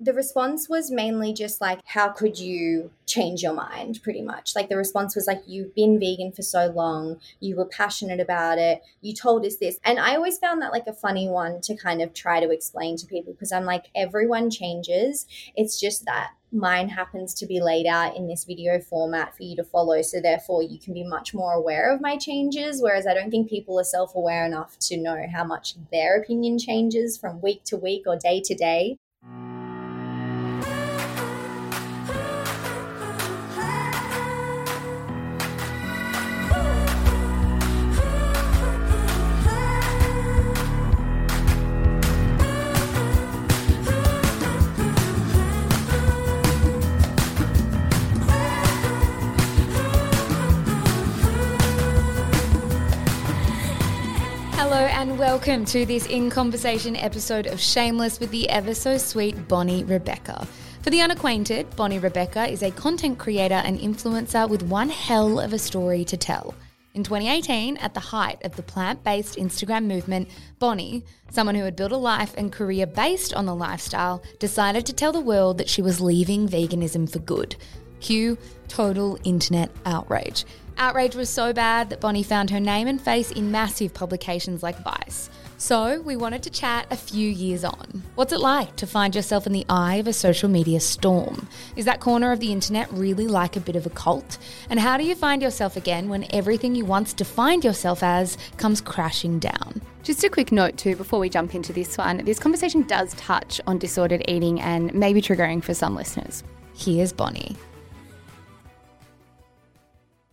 the response was mainly just like, how could you change your mind, pretty much? Like, the response was like, you've been vegan for so long, you were passionate about it, you told us this. And I always found that like a funny one to kind of try to explain to people because I'm like, everyone changes. It's just that mine happens to be laid out in this video format for you to follow. So, therefore, you can be much more aware of my changes. Whereas I don't think people are self aware enough to know how much their opinion changes from week to week or day to day. Welcome to this In Conversation episode of Shameless with the ever so sweet Bonnie Rebecca. For the unacquainted, Bonnie Rebecca is a content creator and influencer with one hell of a story to tell. In 2018, at the height of the plant based Instagram movement, Bonnie, someone who had built a life and career based on the lifestyle, decided to tell the world that she was leaving veganism for good. Cue total internet outrage. Outrage was so bad that Bonnie found her name and face in massive publications like Vice. So, we wanted to chat a few years on. What's it like to find yourself in the eye of a social media storm? Is that corner of the internet really like a bit of a cult? And how do you find yourself again when everything you once defined yourself as comes crashing down? Just a quick note, too, before we jump into this one this conversation does touch on disordered eating and may be triggering for some listeners. Here's Bonnie.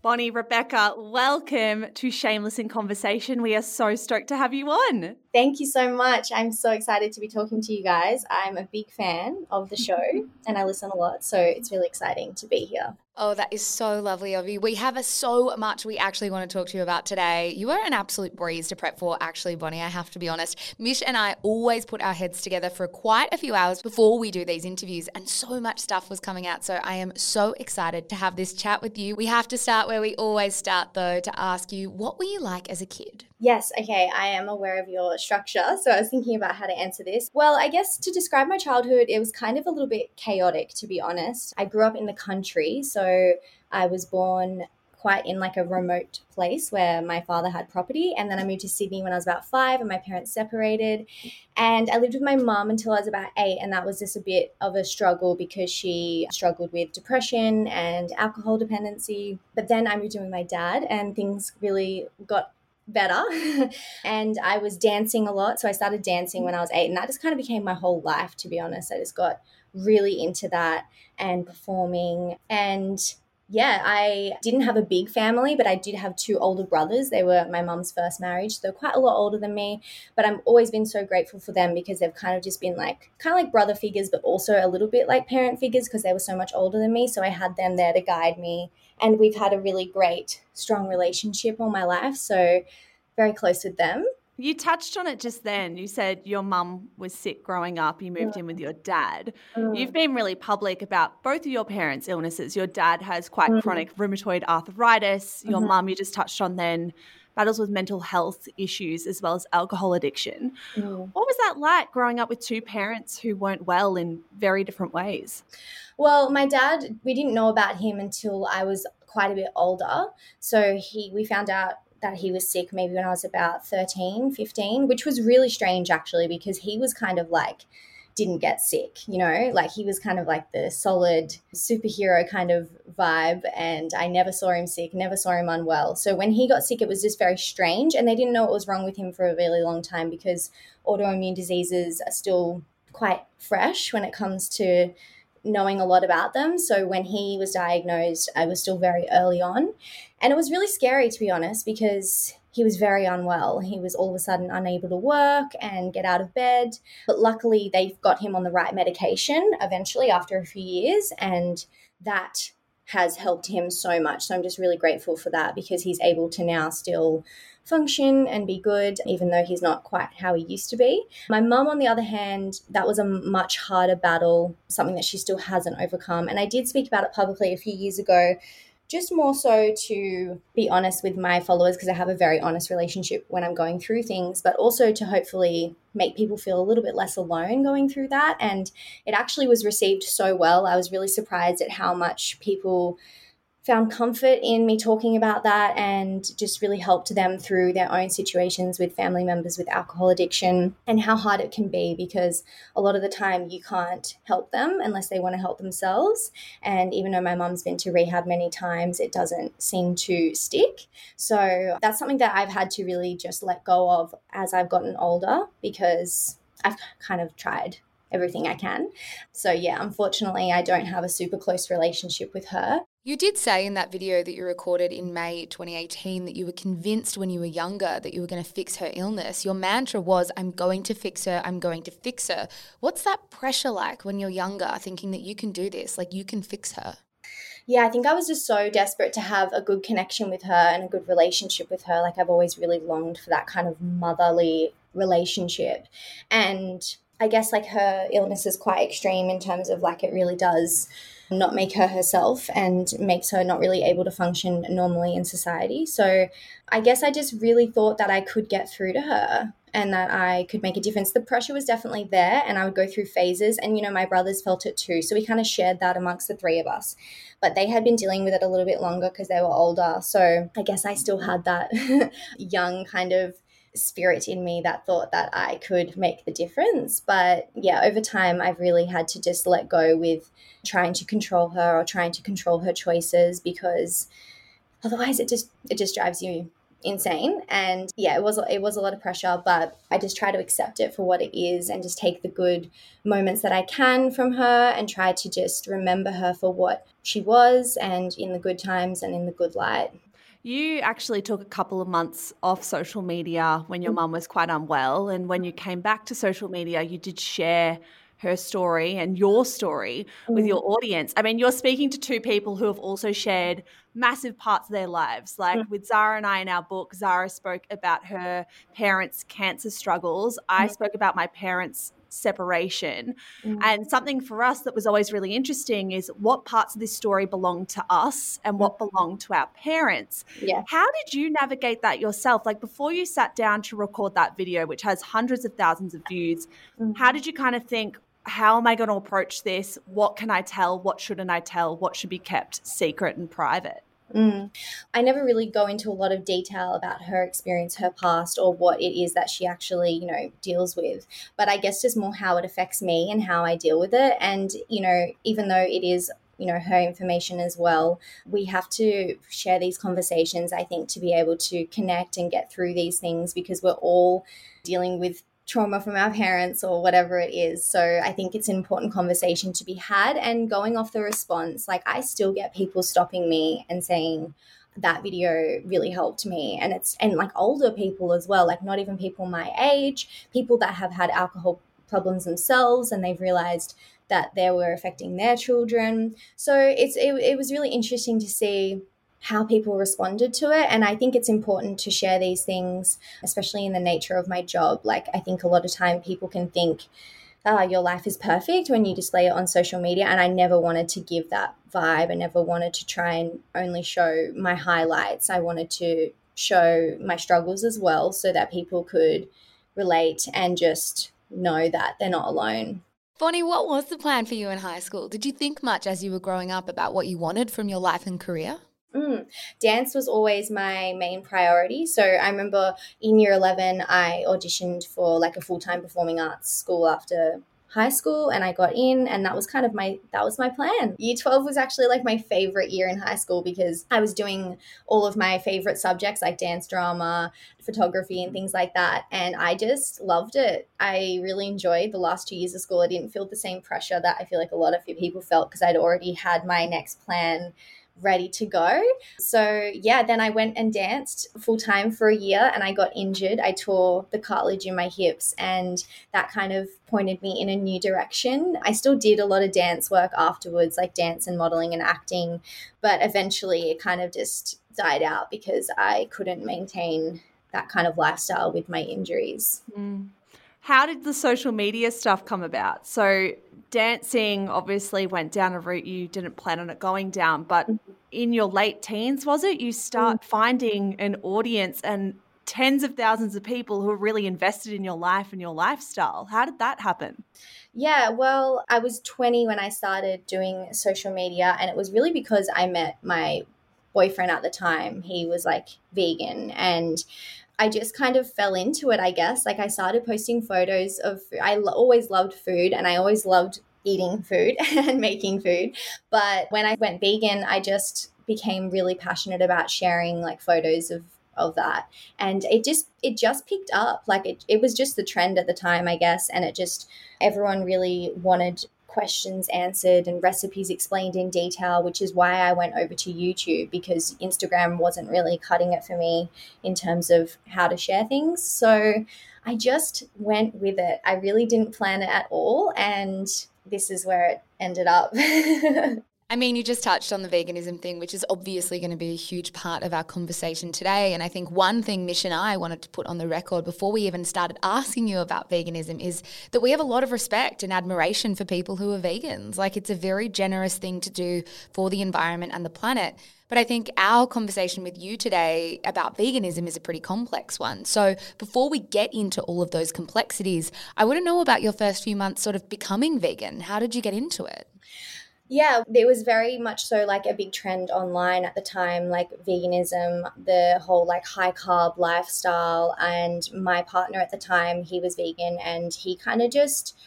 Bonnie, Rebecca, welcome to Shameless in Conversation. We are so stoked to have you on. Thank you so much. I'm so excited to be talking to you guys. I'm a big fan of the show mm-hmm. and I listen a lot, so it's really exciting to be here. Oh, that is so lovely of you. We have a, so much we actually want to talk to you about today. You are an absolute breeze to prep for, actually, Bonnie. I have to be honest. Mish and I always put our heads together for quite a few hours before we do these interviews, and so much stuff was coming out. So I am so excited to have this chat with you. We have to start where we always start, though, to ask you, what were you like as a kid? Yes, okay, I am aware of your structure. So I was thinking about how to answer this. Well, I guess to describe my childhood, it was kind of a little bit chaotic, to be honest. I grew up in the country, so I was born quite in like a remote place where my father had property and then I moved to Sydney when I was about 5 and my parents separated and I lived with my mum until I was about 8 and that was just a bit of a struggle because she struggled with depression and alcohol dependency but then I moved in with my dad and things really got better. and I was dancing a lot. So I started dancing when I was eight, and that just kind of became my whole life, to be honest. I just got really into that and performing. And yeah, I didn't have a big family, but I did have two older brothers. They were my mum's first marriage. They're quite a lot older than me, but I've always been so grateful for them because they've kind of just been like kind of like brother figures, but also a little bit like parent figures because they were so much older than me. So I had them there to guide me and we've had a really great, strong relationship all my life. So, very close with them. You touched on it just then. You said your mum was sick growing up. You moved mm. in with your dad. Mm. You've been really public about both of your parents' illnesses. Your dad has quite mm. chronic rheumatoid arthritis. Your mm-hmm. mum, you just touched on then, battles with mental health issues as well as alcohol addiction. Mm. What was that like growing up with two parents who weren't well in very different ways? Well, my dad, we didn't know about him until I was quite a bit older. So he we found out that he was sick maybe when I was about 13, 15, which was really strange actually because he was kind of like didn't get sick, you know, like he was kind of like the solid superhero kind of vibe. And I never saw him sick, never saw him unwell. So when he got sick, it was just very strange. And they didn't know what was wrong with him for a really long time because autoimmune diseases are still quite fresh when it comes to knowing a lot about them. So when he was diagnosed, I was still very early on. And it was really scary, to be honest, because he was very unwell. He was all of a sudden unable to work and get out of bed. But luckily, they got him on the right medication eventually after a few years. And that has helped him so much. So I'm just really grateful for that because he's able to now still function and be good, even though he's not quite how he used to be. My mum, on the other hand, that was a much harder battle, something that she still hasn't overcome. And I did speak about it publicly a few years ago just more so to be honest with my followers because I have a very honest relationship when I'm going through things, but also to hopefully make people feel a little bit less alone going through that. And it actually was received so well. I was really surprised at how much people found comfort in me talking about that and just really helped them through their own situations with family members with alcohol addiction and how hard it can be because a lot of the time you can't help them unless they want to help themselves. And even though my mum's been to rehab many times, it doesn't seem to stick. So that's something that I've had to really just let go of as I've gotten older because I've kind of tried everything I can. So, yeah, unfortunately, I don't have a super close relationship with her. You did say in that video that you recorded in May 2018 that you were convinced when you were younger that you were going to fix her illness. Your mantra was, I'm going to fix her, I'm going to fix her. What's that pressure like when you're younger, thinking that you can do this, like you can fix her? Yeah, I think I was just so desperate to have a good connection with her and a good relationship with her. Like, I've always really longed for that kind of motherly relationship. And I guess like her illness is quite extreme in terms of like it really does not make her herself and makes her not really able to function normally in society. So I guess I just really thought that I could get through to her and that I could make a difference. The pressure was definitely there and I would go through phases and you know my brothers felt it too. So we kind of shared that amongst the three of us. But they had been dealing with it a little bit longer because they were older. So I guess I still had that young kind of spirit in me that thought that I could make the difference. But yeah, over time, I've really had to just let go with trying to control her or trying to control her choices because otherwise it just it just drives you insane and yeah it was it was a lot of pressure but i just try to accept it for what it is and just take the good moments that i can from her and try to just remember her for what she was and in the good times and in the good light you actually took a couple of months off social media when your mm. mum was quite unwell. And when you came back to social media, you did share her story and your story with your mm. audience. I mean, you're speaking to two people who have also shared massive parts of their lives. Like mm. with Zara and I in our book, Zara spoke about her parents' cancer struggles. I spoke about my parents' separation. Mm. And something for us that was always really interesting is what parts of this story belong to us and what belong to our parents. Yeah. How did you navigate that yourself? Like before you sat down to record that video, which has hundreds of thousands of views, mm. how did you kind of think, how am I going to approach this? What can I tell? What shouldn't I tell? What should be kept secret and private? Mm. I never really go into a lot of detail about her experience, her past, or what it is that she actually, you know, deals with. But I guess just more how it affects me and how I deal with it. And, you know, even though it is you know her information as well we have to share these conversations i think to be able to connect and get through these things because we're all dealing with trauma from our parents or whatever it is. So I think it's an important conversation to be had. And going off the response, like I still get people stopping me and saying, that video really helped me and it's and like older people as well like not even people my age people that have had alcohol problems themselves and they've realized that they were affecting their children so it's it, it was really interesting to see how people responded to it. And I think it's important to share these things, especially in the nature of my job. Like, I think a lot of time people can think, oh, your life is perfect when you display it on social media. And I never wanted to give that vibe. I never wanted to try and only show my highlights. I wanted to show my struggles as well so that people could relate and just know that they're not alone. Bonnie, what was the plan for you in high school? Did you think much as you were growing up about what you wanted from your life and career? Mm. Dance was always my main priority. So I remember in year 11, I auditioned for like a full time performing arts school after high school and I got in and that was kind of my that was my plan. Year 12 was actually like my favorite year in high school because I was doing all of my favorite subjects like dance drama, photography and things like that and I just loved it. I really enjoyed the last 2 years of school. I didn't feel the same pressure that I feel like a lot of people felt because I'd already had my next plan ready to go. So, yeah, then I went and danced full time for a year and I got injured. I tore the cartilage in my hips, and that kind of pointed me in a new direction. I still did a lot of dance work afterwards, like dance and modeling and acting, but eventually it kind of just died out because I couldn't maintain that kind of lifestyle with my injuries. Mm. How did the social media stuff come about? So, dancing obviously went down a route you didn't plan on it going down, but mm-hmm. in your late teens, was it? You start mm-hmm. finding an audience and tens of thousands of people who are really invested in your life and your lifestyle. How did that happen? Yeah, well, I was 20 when I started doing social media, and it was really because I met my boyfriend at the time. He was like vegan, and I just kind of fell into it, I guess. Like I started posting photos of I lo- always loved food and I always loved eating food and making food. But when I went vegan, I just became really passionate about sharing like photos of of that and it just it just picked up like it, it was just the trend at the time i guess and it just everyone really wanted questions answered and recipes explained in detail, which is why I went over to YouTube because Instagram wasn't really cutting it for me in terms of how to share things. So I just went with it. I really didn't plan it at all. And this is where it ended up. I mean, you just touched on the veganism thing, which is obviously going to be a huge part of our conversation today. And I think one thing Mish and I wanted to put on the record before we even started asking you about veganism is that we have a lot of respect and admiration for people who are vegans. Like, it's a very generous thing to do for the environment and the planet. But I think our conversation with you today about veganism is a pretty complex one. So before we get into all of those complexities, I want to know about your first few months sort of becoming vegan. How did you get into it? Yeah, there was very much so like a big trend online at the time, like veganism, the whole like high carb lifestyle. And my partner at the time, he was vegan and he kind of just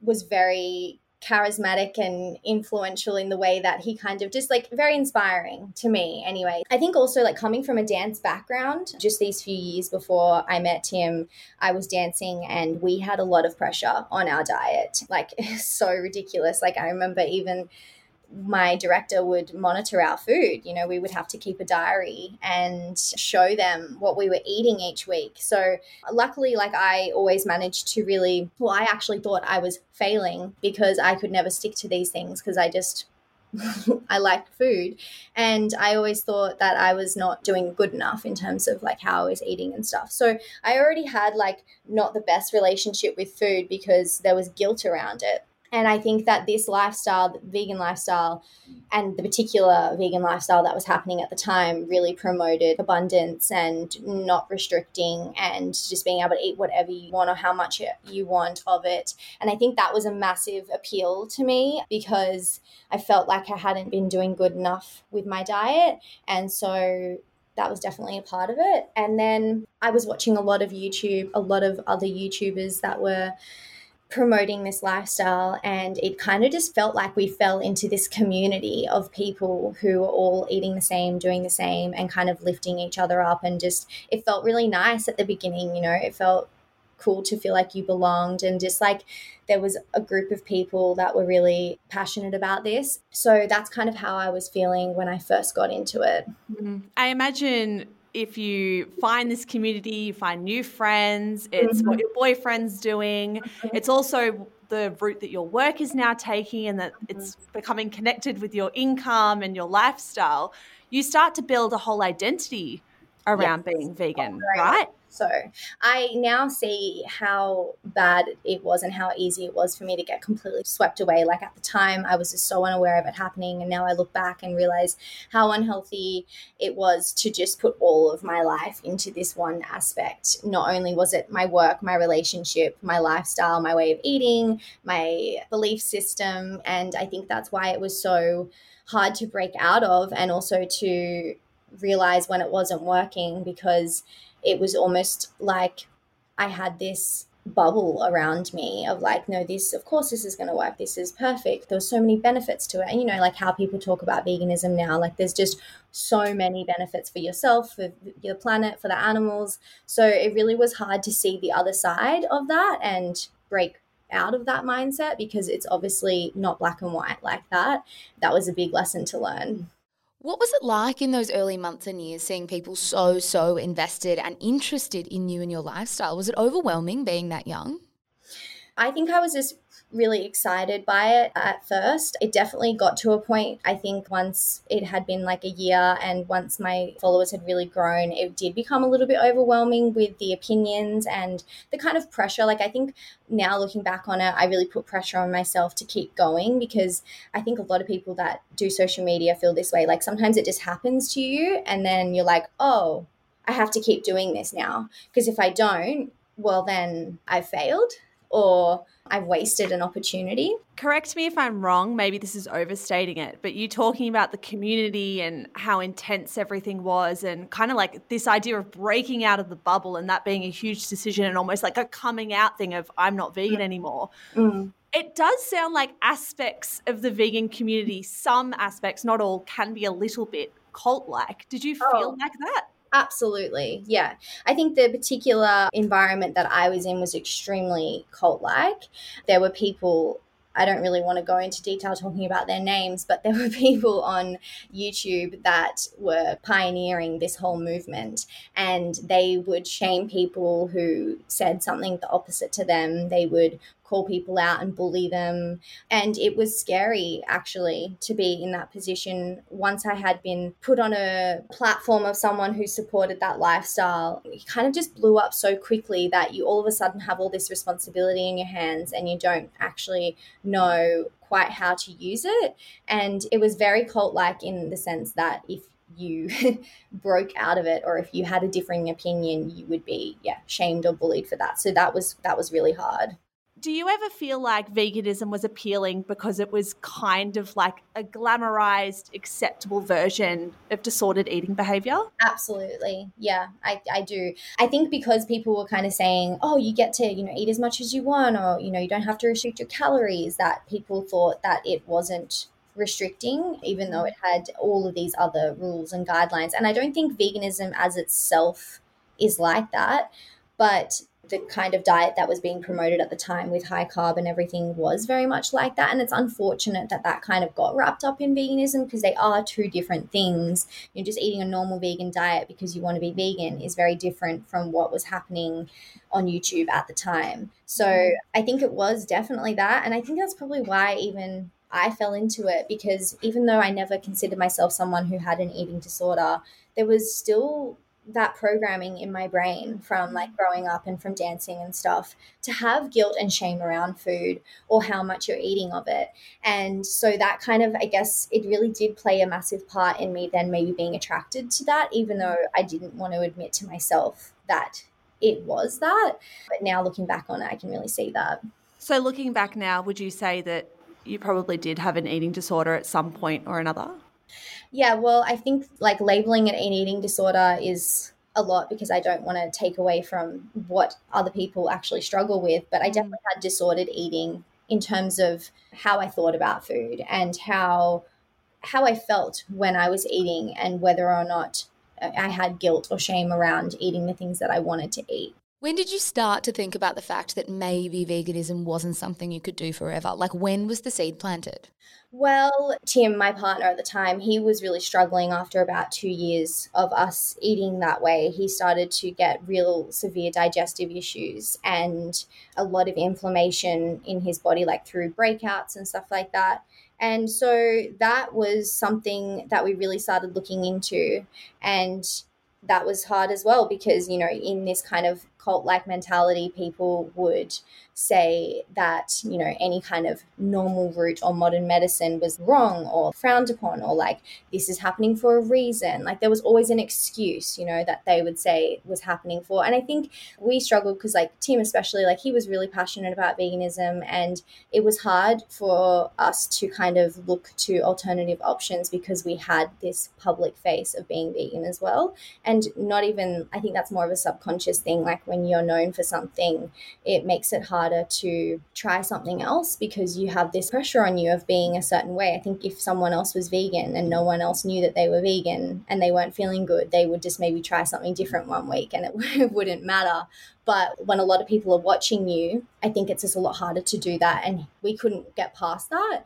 was very charismatic and influential in the way that he kind of just like very inspiring to me anyway. I think also like coming from a dance background, just these few years before I met him, I was dancing and we had a lot of pressure on our diet. Like so ridiculous. Like I remember even my director would monitor our food. You know, we would have to keep a diary and show them what we were eating each week. So, luckily, like I always managed to really, well, I actually thought I was failing because I could never stick to these things because I just I liked food. And I always thought that I was not doing good enough in terms of like how I was eating and stuff. So I already had like not the best relationship with food because there was guilt around it. And I think that this lifestyle, vegan lifestyle, and the particular vegan lifestyle that was happening at the time really promoted abundance and not restricting and just being able to eat whatever you want or how much you want of it. And I think that was a massive appeal to me because I felt like I hadn't been doing good enough with my diet. And so that was definitely a part of it. And then I was watching a lot of YouTube, a lot of other YouTubers that were promoting this lifestyle and it kind of just felt like we fell into this community of people who were all eating the same doing the same and kind of lifting each other up and just it felt really nice at the beginning you know it felt cool to feel like you belonged and just like there was a group of people that were really passionate about this so that's kind of how i was feeling when i first got into it mm-hmm. i imagine if you find this community, you find new friends, it's mm-hmm. what your boyfriend's doing. Mm-hmm. It's also the route that your work is now taking and that mm-hmm. it's becoming connected with your income and your lifestyle. You start to build a whole identity around yes. being vegan, oh, right? So I now see how bad it was and how easy it was for me to get completely swept away. Like at the time, I was just so unaware of it happening. And now I look back and realize how unhealthy it was to just put all of my life into this one aspect. Not only was it my work, my relationship, my lifestyle, my way of eating, my belief system. And I think that's why it was so hard to break out of and also to realize when it wasn't working because it was almost like I had this bubble around me of like, no, this, of course, this is going to work. This is perfect. There's so many benefits to it. And, you know, like how people talk about veganism now, like there's just so many benefits for yourself, for the planet, for the animals. So it really was hard to see the other side of that and break out of that mindset because it's obviously not black and white like that. That was a big lesson to learn. What was it like in those early months and years seeing people so, so invested and interested in you and your lifestyle? Was it overwhelming being that young? I think I was just really excited by it at first. It definitely got to a point, I think, once it had been like a year and once my followers had really grown, it did become a little bit overwhelming with the opinions and the kind of pressure. Like, I think now looking back on it, I really put pressure on myself to keep going because I think a lot of people that do social media feel this way. Like, sometimes it just happens to you and then you're like, oh, I have to keep doing this now. Because if I don't, well, then I've failed or I've wasted an opportunity. Correct me if I'm wrong, maybe this is overstating it, but you talking about the community and how intense everything was, and kind of like this idea of breaking out of the bubble and that being a huge decision and almost like a coming out thing of I'm not vegan mm. anymore. Mm. It does sound like aspects of the vegan community, some aspects, not all, can be a little bit cult like. Did you feel oh. like that? Absolutely. Yeah. I think the particular environment that I was in was extremely cult like. There were people I don't really want to go into detail talking about their names, but there were people on YouTube that were pioneering this whole movement and they would shame people who said something the opposite to them. They would call people out and bully them. And it was scary actually to be in that position once I had been put on a platform of someone who supported that lifestyle. It kind of just blew up so quickly that you all of a sudden have all this responsibility in your hands and you don't actually know quite how to use it. And it was very cult like in the sense that if you broke out of it or if you had a differing opinion you would be yeah shamed or bullied for that so that was that was really hard do you ever feel like veganism was appealing because it was kind of like a glamorized, acceptable version of disordered eating behavior? Absolutely. Yeah, I, I do. I think because people were kind of saying, oh, you get to, you know, eat as much as you want, or, you know, you don't have to restrict your calories, that people thought that it wasn't restricting, even though it mm. had all of these other rules and guidelines. And I don't think veganism as itself is like that. But the kind of diet that was being promoted at the time with high carb and everything was very much like that. And it's unfortunate that that kind of got wrapped up in veganism because they are two different things. You're just eating a normal vegan diet because you want to be vegan is very different from what was happening on YouTube at the time. So. I think it was definitely that. And I think that's probably why even I fell into it because even though I never considered myself someone who had an eating disorder, there was still that programming in my brain from like mm. growing up and from dancing and stuff to have guilt and shame around food or how much you're eating of it. And so that kind of, I guess, it really did play a massive part in me then maybe being attracted to that, even though I didn't want to admit to myself that it was that. But now looking back on it, I can really see that. So looking back now, would you say that you probably did have an eating disorder at some point or another? Yeah, well, I think like labeling it an eating disorder is a lot because I don't want to take away from what other people actually struggle with. But I mm. definitely had disordered eating in terms of how I thought about food and how how I felt when I was eating and whether or not I had guilt or shame around eating the things that I wanted to eat. When did you start to think about the fact that maybe veganism wasn't something you could do forever? Like, when was the seed planted? Well, Tim, my partner at the time, he was really struggling after about two years of us eating that way. He started to get real severe digestive issues and a lot of inflammation in his body, like through breakouts and stuff like that. And so that was something that we really started looking into. And that was hard as well because, you know, in this kind of cult like mentality, people would say that, you know, any kind of normal route or modern medicine was wrong or frowned upon or like this is happening for a reason. Like there was always an excuse, you know, that they would say was happening for. And I think we struggled because, like, Tim, especially, like, he was really passionate about veganism and it was hard for us to kind of look to alternative options because we had this public face of being vegan as well. And not even, I think that's more of a subconscious thing. Like, when you're known for something, it makes it harder to try something else because you have this pressure on you of being a certain way. I think if someone else was vegan and no one else knew that they were vegan and they weren't feeling good, they would just maybe try something different one week and it wouldn't matter. But when a lot of people are watching you, I think it's just a lot harder to do that. And we couldn't get past that.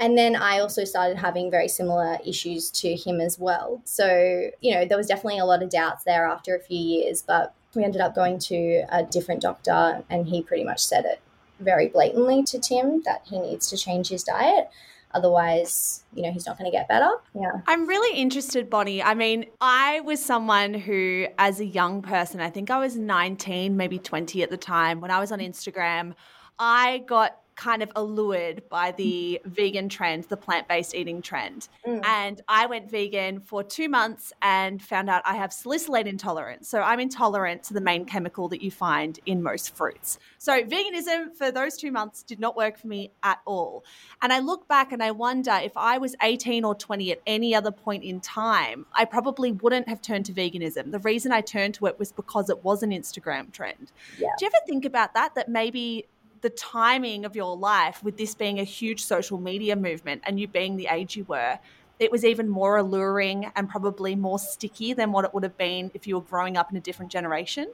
And then I also started having very similar issues to him as well. So, you know, there was definitely a lot of doubts there after a few years, but we ended up going to a different doctor and he pretty much said it very blatantly to Tim that he needs to change his diet. Otherwise, you know, he's not going to get better. Yeah. I'm really interested, Bonnie. I mean, I was someone who, as a young person, I think I was 19, maybe 20 at the time, when I was on Instagram, I got kind of allured by the vegan trend, the plant based eating trend. Mm. And I went vegan for two months and found out I have salicylate intolerance. So I'm intolerant to the main chemical that you find in most fruits. So veganism for those two months did not work for me at all. And I look back and I wonder if I was 18 or 20 at any other point in time, I probably wouldn't have turned to veganism. The reason I turned to it was because it was an Instagram trend. Yeah. Do you ever think about that? That maybe the timing of your life with this being a huge social media movement and you being the age you were, it was even more alluring and probably more sticky than what it would have been if you were growing up in a different generation?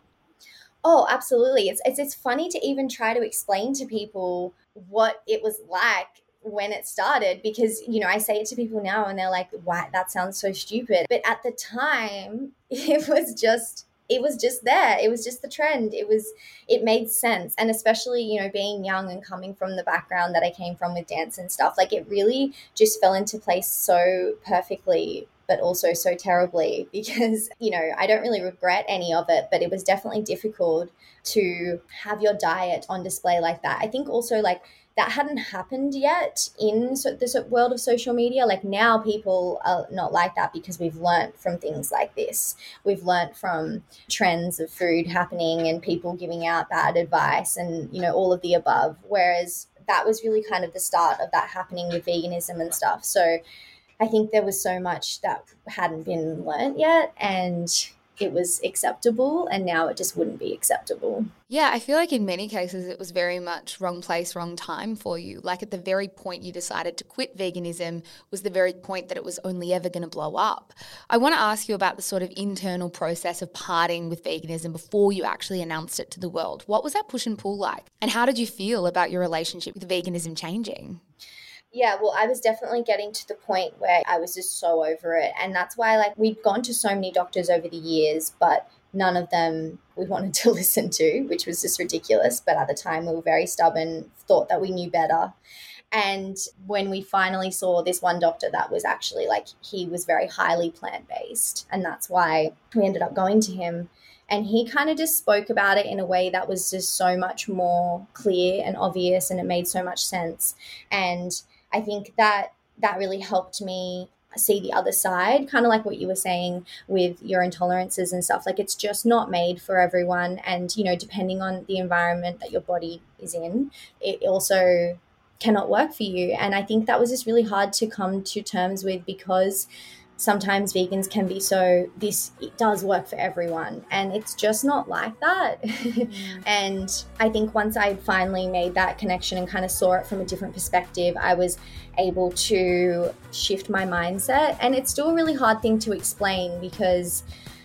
Oh, absolutely. It's, it's it's funny to even try to explain to people what it was like when it started because you know I say it to people now and they're like, "Why that sounds so stupid." But at the time, it was just it was just there. It was just the trend. It was it made sense. And especially you know being young and coming from the background that i came from with dance and stuff like it really just fell into place so perfectly but also so terribly because you know i don't really regret any of it but it was definitely difficult to have your diet on display like that. I think also like that hadn't happened yet in so, this world of social media. Like now, people are not like that because we've learnt from things like this. We've learnt from trends of food happening and people giving out bad advice and you know all of the above. Whereas that was really kind of the start of that happening with veganism and stuff. So I think there was so much that hadn't been learnt yet, and it was acceptable and now it just wouldn't be acceptable. Yeah, I feel like in many cases it was very much wrong place, wrong time for you. Like at the very point you decided to quit veganism was the very point that it was only ever going to blow up. I want to ask you about the sort of internal process of parting with veganism before you actually announced it to the world. What was that push and pull like? And how did you feel about your relationship with veganism changing? Yeah, well, I was definitely getting to the point where I was just so over it. And that's why, like, we'd gone to so many doctors over the years, but none of them we wanted to listen to, which was just ridiculous. But at the time, we were very stubborn, thought that we knew better. And when we finally saw this one doctor that was actually like, he was very highly plant based. And that's why we ended up going to him. And he kind of just spoke about it in a way that was just so much more clear and obvious, and it made so much sense. And I think that that really helped me see the other side, kind of like what you were saying with your intolerances and stuff. Like it's just not made for everyone. And, you know, depending on the environment that your body is in, it also cannot work for you. And I think that was just really hard to come to terms with because sometimes vegans can be so this it does work for everyone. And it's just not like that. Mm. and i think once i finally made that connection and kind of saw it from a different perspective i was able to shift my mindset. And it's still a really hard thing to explain because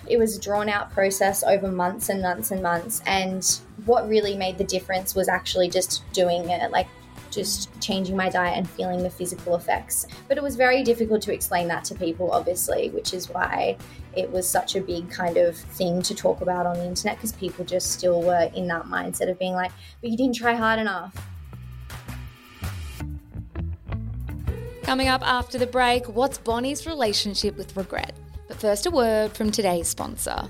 it was a drawn out process over months and months and months. And what really made the difference was actually just doing it like just changing my diet and feeling the physical effects. But it was very difficult to explain that to people, obviously, which is why it was such a big kind of thing to talk about on the internet because people just still were in that mindset of being like, but you didn't try hard enough. Coming up after the break, what's Bonnie's relationship with regret? But first, a word from today's sponsor.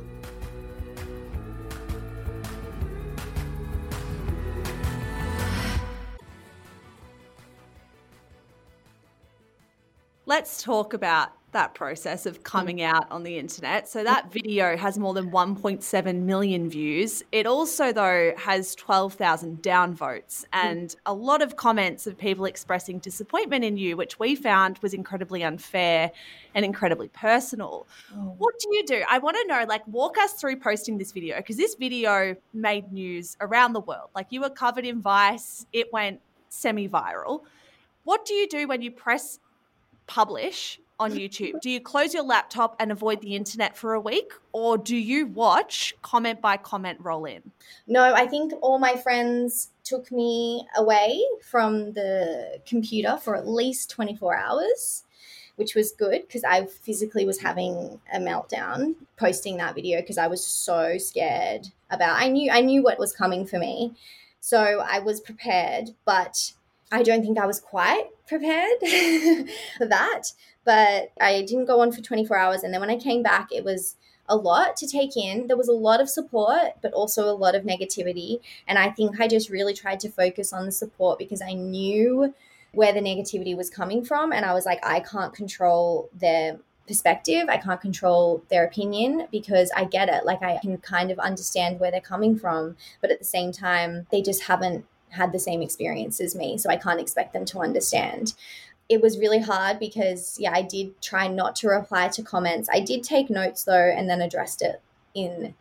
Let's talk about that process of coming mm. out on the internet. So that mm. video has more than 1.7 million views. It also, though, has 12,000 downvotes mm. and a lot of comments of people expressing disappointment in you, which we found was incredibly unfair and incredibly personal. Oh. What do you do? I want to know, like, walk us through posting this video because this video made news around the world. Like, you were covered in Vice, it went semi viral. What do you do when you press publish on YouTube? Do you close your laptop and avoid the internet for a week, or do you watch comment by comment roll in? No, I think all my friends took me away from the computer for at least 24 hours. Which was good because I physically was having a meltdown posting that video because I was so scared about I knew I knew what was coming for me. So I was prepared, but I don't think I was quite prepared for that. But I didn't go on for 24 hours. And then when I came back, it was a lot to take in. There was a lot of support, but also a lot of negativity. And I think I just really tried to focus on the support because I knew where the negativity was coming from. And I was like, I can't control their perspective. I can't control their opinion because I get it. Like, I can kind of understand where they're coming from. But at the same time, they just haven't had the same experience as me. So I can't expect them to understand. It was really hard because, yeah, I did try not to reply to comments. I did take notes though and then addressed it in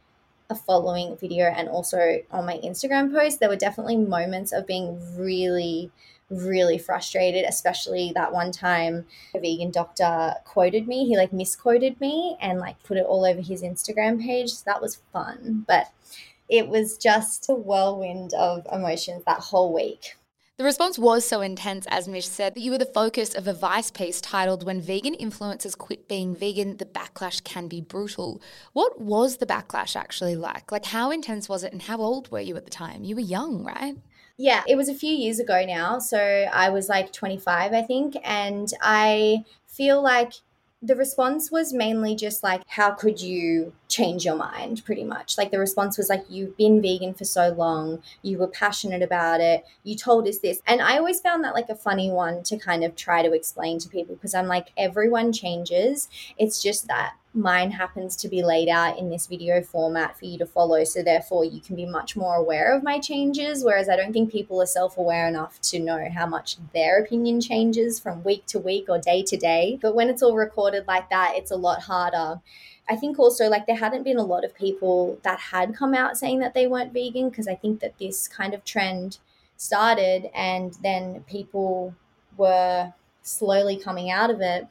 a following video and also on my Instagram post. There were definitely moments of being really really frustrated, especially that one time a vegan doctor quoted me. He like misquoted me and like put it all over his Instagram page. So that was fun. But it was just a whirlwind of emotions that whole week. The response was so intense, as Mish said, that you were the focus of a Vice piece titled When Vegan Influencers Quit Being Vegan, the Backlash Can Be Brutal. What was the backlash actually like? Like, how intense was it, and how old were you at the time? You were young, right? Yeah, it was a few years ago now. So I was like 25, I think. And I feel like the response was mainly just like, how could you change your mind, pretty much? Like, the response was like, you've been vegan for so long, you were passionate about it, you told us this. And I always found that like a funny one to kind of try to explain to people because I'm like, everyone changes. It's just that mine happens to be laid out in this video format for you to follow. So, therefore, you can be much more aware of my changes. Whereas I don't think people are self aware enough to know how much their opinion changes from week to week or day to day. But when it's all recorded like that, it's a lot harder. I think also like there hadn't been a lot of people that had come out saying that they weren't vegan because I think that this kind of trend started and then people were slowly coming out of it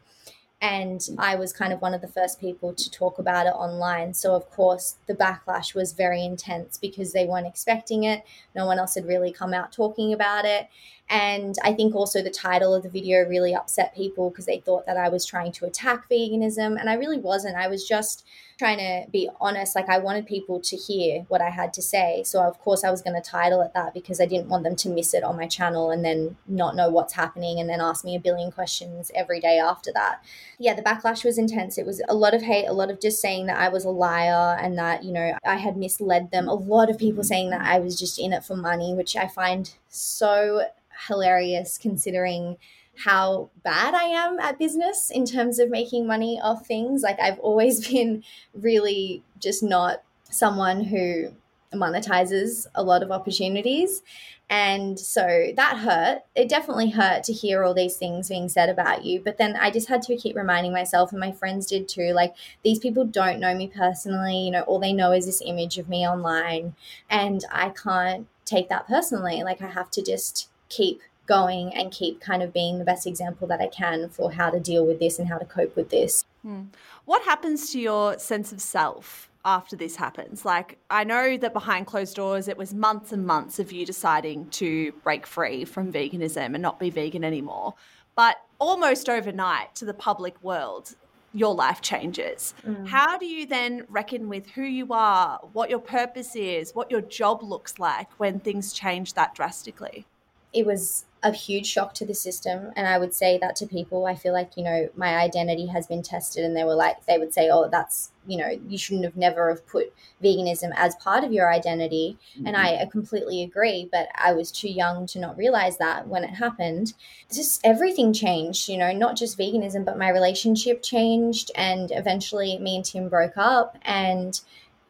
and I was kind of one of the first people to talk about it online. So, of course, the backlash was very intense because they weren't expecting it. No one else had really come out talking about it. And I think also the title of the video really upset people because they thought that I was trying to attack veganism. And I really wasn't. I was just trying to be honest. Like, I wanted people to hear what I had to say. So, of course, I was going to title it that because I didn't want them to miss it on my channel and then not know what's happening and then ask me a billion questions every day after that. Yeah, the backlash was intense. It was a lot of hate, a lot of just saying that I was a liar and that, you know, I had misled them. A lot of people saying that I was just in it for money, which I find so hilarious considering how bad I am at business in terms of making money off things. Like, I've always been really just not someone who monetizes a lot of opportunities. And so that hurt. It definitely hurt to hear all these things being said about you. But then I just had to keep reminding myself, and my friends did too, like, these people don't know me personally. You know, all they know is this image of me online. And I can't take that personally. Like, I have to just keep going and keep kind of being the best example that I can for how to deal with this and how to cope with this. Hmm. What happens to your sense of self after this happens? Like, I know that behind closed doors, it was months and months of you deciding to break free from veganism and not be vegan anymore. But almost overnight to the public world, your life changes. Mm. How do you then reckon with who you are, what your purpose is, what your job looks like when things change that drastically? It was a huge shock to the system. And I would say that to people. I feel like, you know, my identity has been tested and they were like, they would say, oh, that's, you know, you shouldn't have never have put veganism as part of your identity. Mm-hmm. And I, I completely agree. But I was too young to not realize that when it happened. Just everything changed, you know, not just veganism, but my relationship changed. And eventually me and Tim broke up. And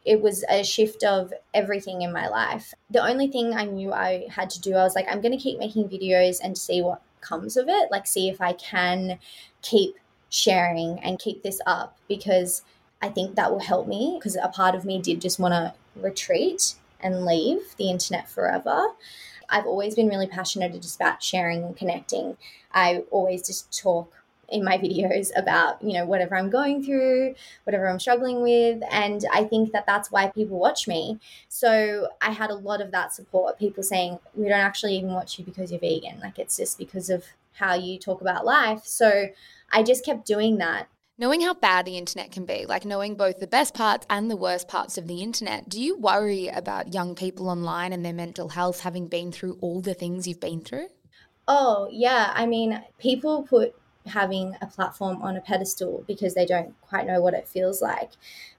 it was a shift of everything in my life. The only thing I knew I had to do, I was like, I'm going to keep making videos and see what comes of it, like, see if I can keep sharing and keep this up because I think that will help me because a part of me did just want to retreat and leave the internet forever. I've always been really passionate just about sharing and connecting. I always just talk in my videos about you know whatever i'm going through whatever i'm struggling with. And i think that that's why people watch me. So i had a lot of that support people saying we don't actually even watch you because you're vegan. Like it's just because of how you talk about life. So i just kept doing that. Knowing how bad the internet can be, like knowing both the best parts and the worst parts of the internet, do you worry about young people online and their mental health having been through all the things you've been through? Oh, yeah. I mean, people put having a platform on a pedestal because they don't quite know what it feels like.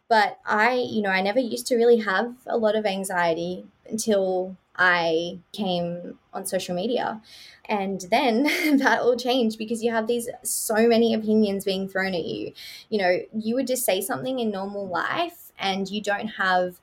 But I, you know, I never used to really have a lot of anxiety until I came on social media. And then that all changed because you have these so many opinions being thrown at you. You know, you would just say something in normal life and you don't have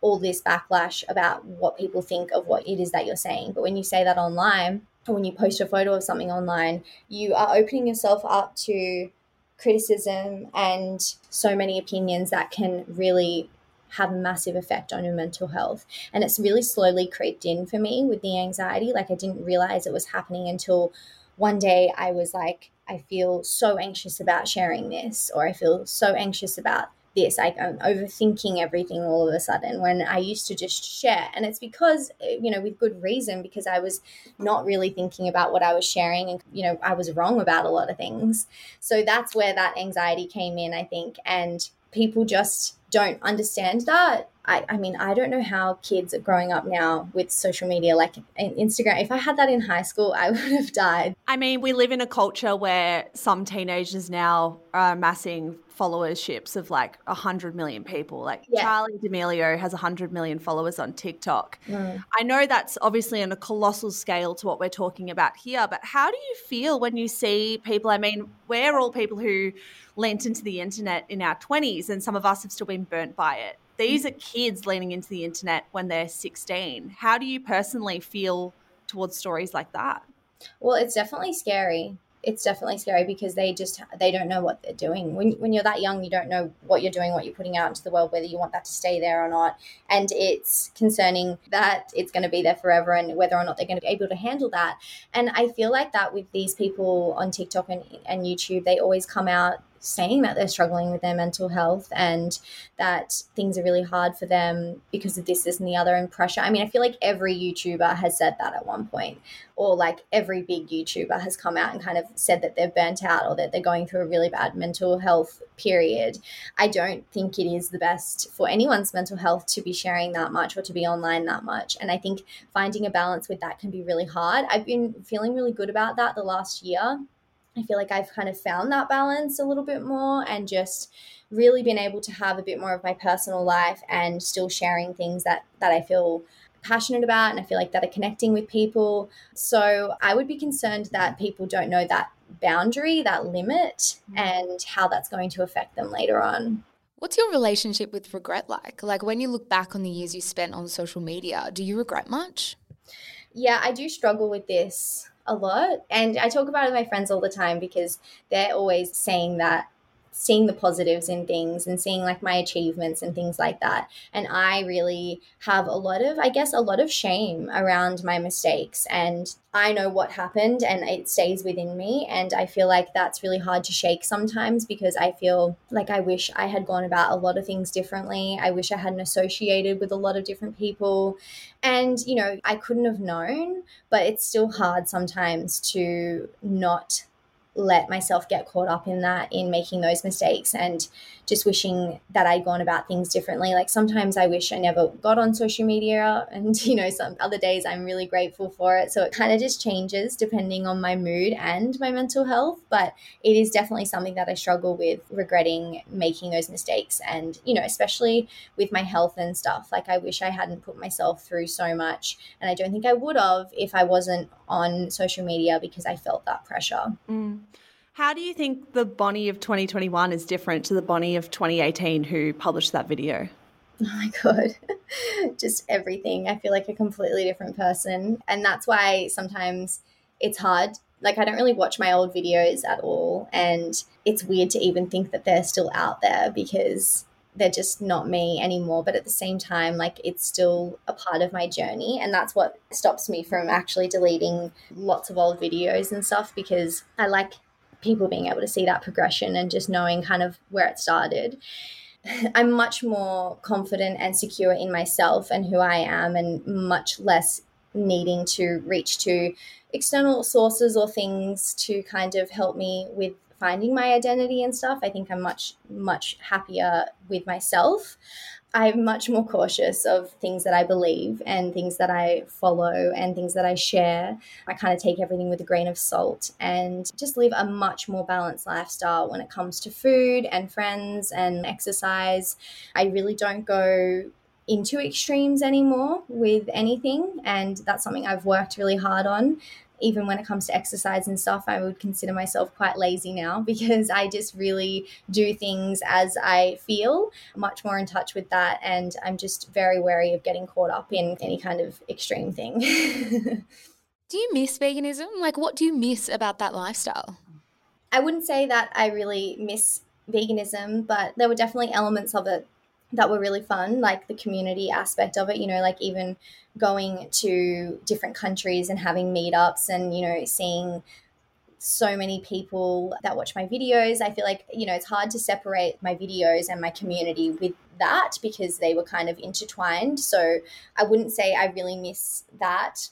all this backlash about what people think of what it is that you're saying. But when you say that online, when you post a photo of something online, you are opening yourself up to criticism and so many opinions that can really have a massive effect on your mental health. And it's really slowly creeped in for me with the anxiety. Like I didn't realize it was happening until one day I was like, I feel so anxious about sharing this, or I feel so anxious about this like i'm overthinking everything all of a sudden when i used to just share and it's because eh, you know with good reason because i was not really thinking about what i was sharing and you know i was wrong about a lot of things so that's where that anxiety came in i think and people just don't understand that I, I mean, I don't know how kids are growing up now with social media, like Instagram. If I had that in high school, I would have died. I mean, we live in a culture where some teenagers now are amassing followerships of like 100 million people. Like yeah. Charli D'Amelio has 100 million followers on TikTok. Mm. I know that's obviously on a colossal scale to what we're talking about here, but how do you feel when you see people? I mean, we're all people who lent into the internet in our 20s, and some of us have still been burnt by it. These are kids leaning into the internet when they're 16. How do you personally feel towards stories like that? Well, it's definitely scary it's definitely scary because they just they don't know what they're doing. When, when you're that young you don't know what you're doing what you're putting out into the world whether you want that to stay there or not. And it's concerning that it's going to be there forever and whether or not they're going to be able to handle that. And i feel like that with these people on tiktok and, and youtube they always come out saying that they're struggling with their mental health and that things are really hard for them because of this, this, and the other, and pressure. I mean, I feel like every YouTuber has said that at one point, or like every big YouTuber has come out and kind of said that they're burnt out or that they're going through a really bad mental health period. I don't think it is the best for anyone's mental health to be sharing that much or to be online that much. And I think finding a balance with that can be really hard. I've been feeling really good about that the last year I feel like I've kind of found that balance a little bit more and just really been able to have a bit more of my personal life and still sharing things that that I feel passionate about and I feel like that are connecting with people. So I would be concerned that people don't know that boundary, that limit, mm. and how that's going to affect them later on. What's your relationship with regret like? Like when you look back on the years you spent on social media, do you regret much? Yeah, I do struggle with this a lot. And I talk about it with my friends all the time because they're always saying that seeing the positives in things and seeing like my achievements and things like that. And I really have a lot of, I guess, a lot of shame around my mistakes. And I know what happened and it stays within me. And I feel like that's really hard to shake sometimes because I feel like I wish I had gone about a lot of things differently. I wish I hadn't associated with a lot of different people. And, you know, I couldn't have known, but it's still hard sometimes to not let myself get caught up in that in making those mistakes and just wishing that I'd gone about things differently. Like sometimes I wish I never got on social media and you know some other days I'm really grateful for it. So it kind of just changes depending on my mood and my mental health, but it is definitely something that I struggle with regretting making those mistakes and you know especially with my health and stuff. Like I wish I hadn't put myself through so much and I don't think I would have if I wasn't on social media because I felt that pressure. Mm. How do you think the Bonny of 2021 is different to the Bonny of 2018 who published that video? Oh my God. Just everything. I feel like a completely different person. And that's why sometimes it's hard. Like, I don't really watch my old videos at all. And it's weird to even think that they're still out there because they're just not me anymore. But at the same time, like it's still a part of my journey. And that's what stops me from actually deleting lots of old videos and stuff because I like people being able to see that progression and just knowing kind of where it started. I'm much more confident and secure in myself and who I am, and much less needing to reach to external sources or things to kind of help me with finding my identity and stuff. I think I'm much, much happier with myself. I'm much more cautious of things that I believe and things that I follow and things that I share. I kind of take everything with a grain of salt and just live a much more balanced lifestyle when it comes to food and friends and exercise. I really don't go into extremes anymore with anything and that's something I've worked really hard on even when it comes to exercise and stuff, I would consider myself quite lazy now because I just really do things as I feel, much more in touch with that. And I'm just very wary of getting caught up in any kind of extreme thing. do you miss veganism? Like, what do you miss about that lifestyle? I wouldn't say that I really miss veganism, but there were definitely elements of it that were really fun, like the community aspect of it, you know, like even going to different countries and having meetups and, you know, seeing so many people that watch my videos. I feel like, you know, it's hard to separate my videos and my community with that because they were kind of intertwined. So I wouldn't say I really miss that.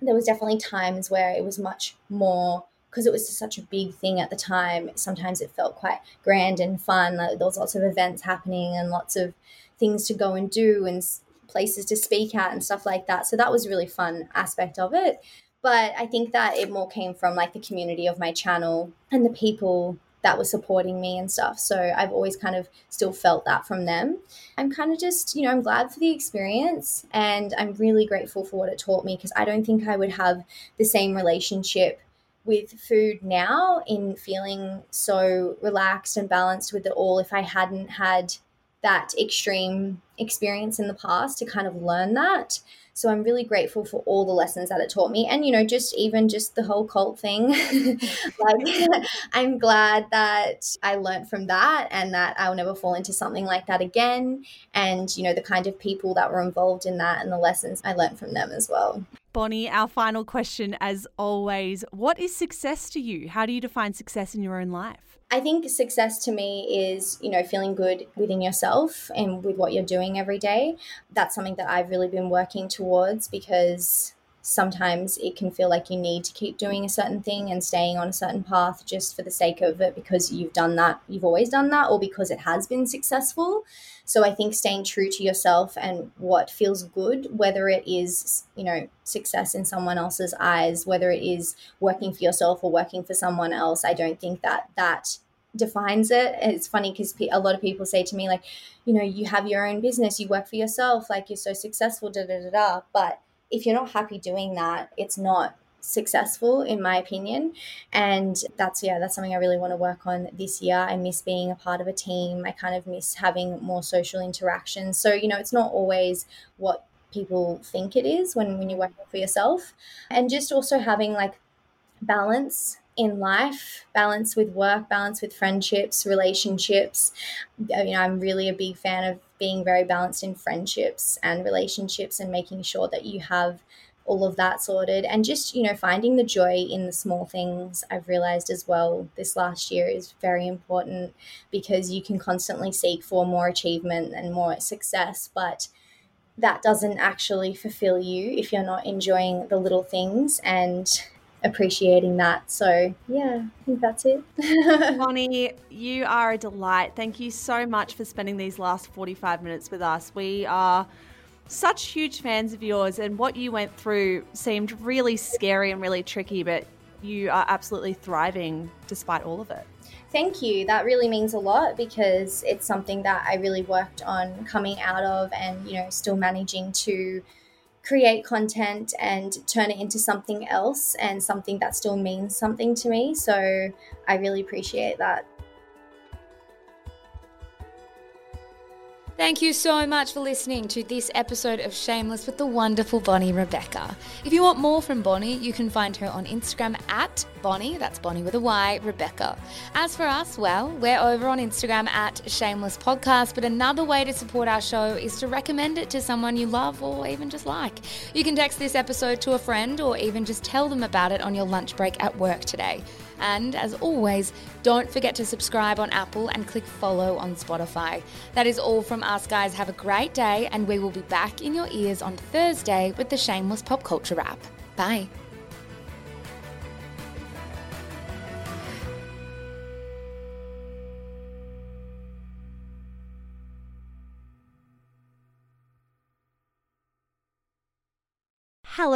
There was definitely times where it was much more because it was such a big thing at the time, sometimes it felt quite grand and fun. Like, There was lots of events happening and lots of things to go and do and places to speak at and stuff like that. So that was a really fun aspect of it. But I think that it more came from like the community of my channel and the people that were supporting me and stuff. So I've always kind of still felt that from them. I'm kind of just, you know, I'm glad for the experience and I'm really grateful for what it taught me because I don't think I would have the same relationship with food now in feeling so relaxed and balanced with it all if I hadn't had that extreme experience in the past to kind of learn that. So I'm really grateful for all the lessons that it taught me. And, you know, just even just the whole cult thing. like, I'm glad that I learned from that and that I'll never fall into something like that again. And, you know, the kind of people that were involved in that and the lessons I learned from them as well. Bonny, our final question, as always What is success to you? How do you define success in your own life? I think success to me is, you know, feeling good within yourself and with what you're doing every day. That's something that I've really been working towards because sometimes it can feel like you need to keep doing a certain thing and staying on a certain path just for the sake of it because you've done that, you've always done that, or because it has been successful. So I think staying true to yourself and what feels good, whether it is, you know, success in someone else's eyes, whether it is working for yourself or working for someone else, I don't think that that defines it. It's funny because a lot of people say to me, like, you know, you have your own business, you work for yourself, like you're so successful, da da da da. But if you're not happy doing that, it's not successful in my opinion. And that's yeah that's something i really want to work on this year. I miss being a part of a team. I kind of miss having more social interactions so you know it's not always what people think it is when when you're working for yourself. And just also having like balance in life balance with work balance with friendships relationships. You know i'm really a big fan of being very balanced in friendships and relationships and making sure that you have all of that sorted. And just you know finding the joy in the small things i've realized as well this last year is very important because you can constantly seek for more achievement and more success but that doesn't actually fulfill you if you're not enjoying the little things. And appreciating that. So, yeah, I think that's it. Bonny, you are a delight. Thank you so much for spending these last 45 minutes with us. We are such huge fans of yours, and what you went through seemed really scary and really tricky, but you are absolutely thriving despite all of it. Thank you. That really means a lot because it's something that I really worked on coming out of and, you know, still managing to create content and turn it into something else and something that still means something to me. So I really appreciate that. Thank you so much for listening to this episode of Shameless with the wonderful Bonny Rebecca. If you want more from Bonny, you can find her on Instagram at Bonny, that's Bonny with a Y, Rebecca. As for us, well, we're over on Instagram at Shameless Podcast, but another way to support our show is to recommend it to someone you love or even just like. You can text this episode to a friend or even just tell them about it on your lunch break at work today. And as always, don't forget to subscribe on Apple and click follow on Spotify. That is all from us, guys. Have a great day, and we will be back in your ears on Thursday with the Shameless Pop Culture Wrap. Bye.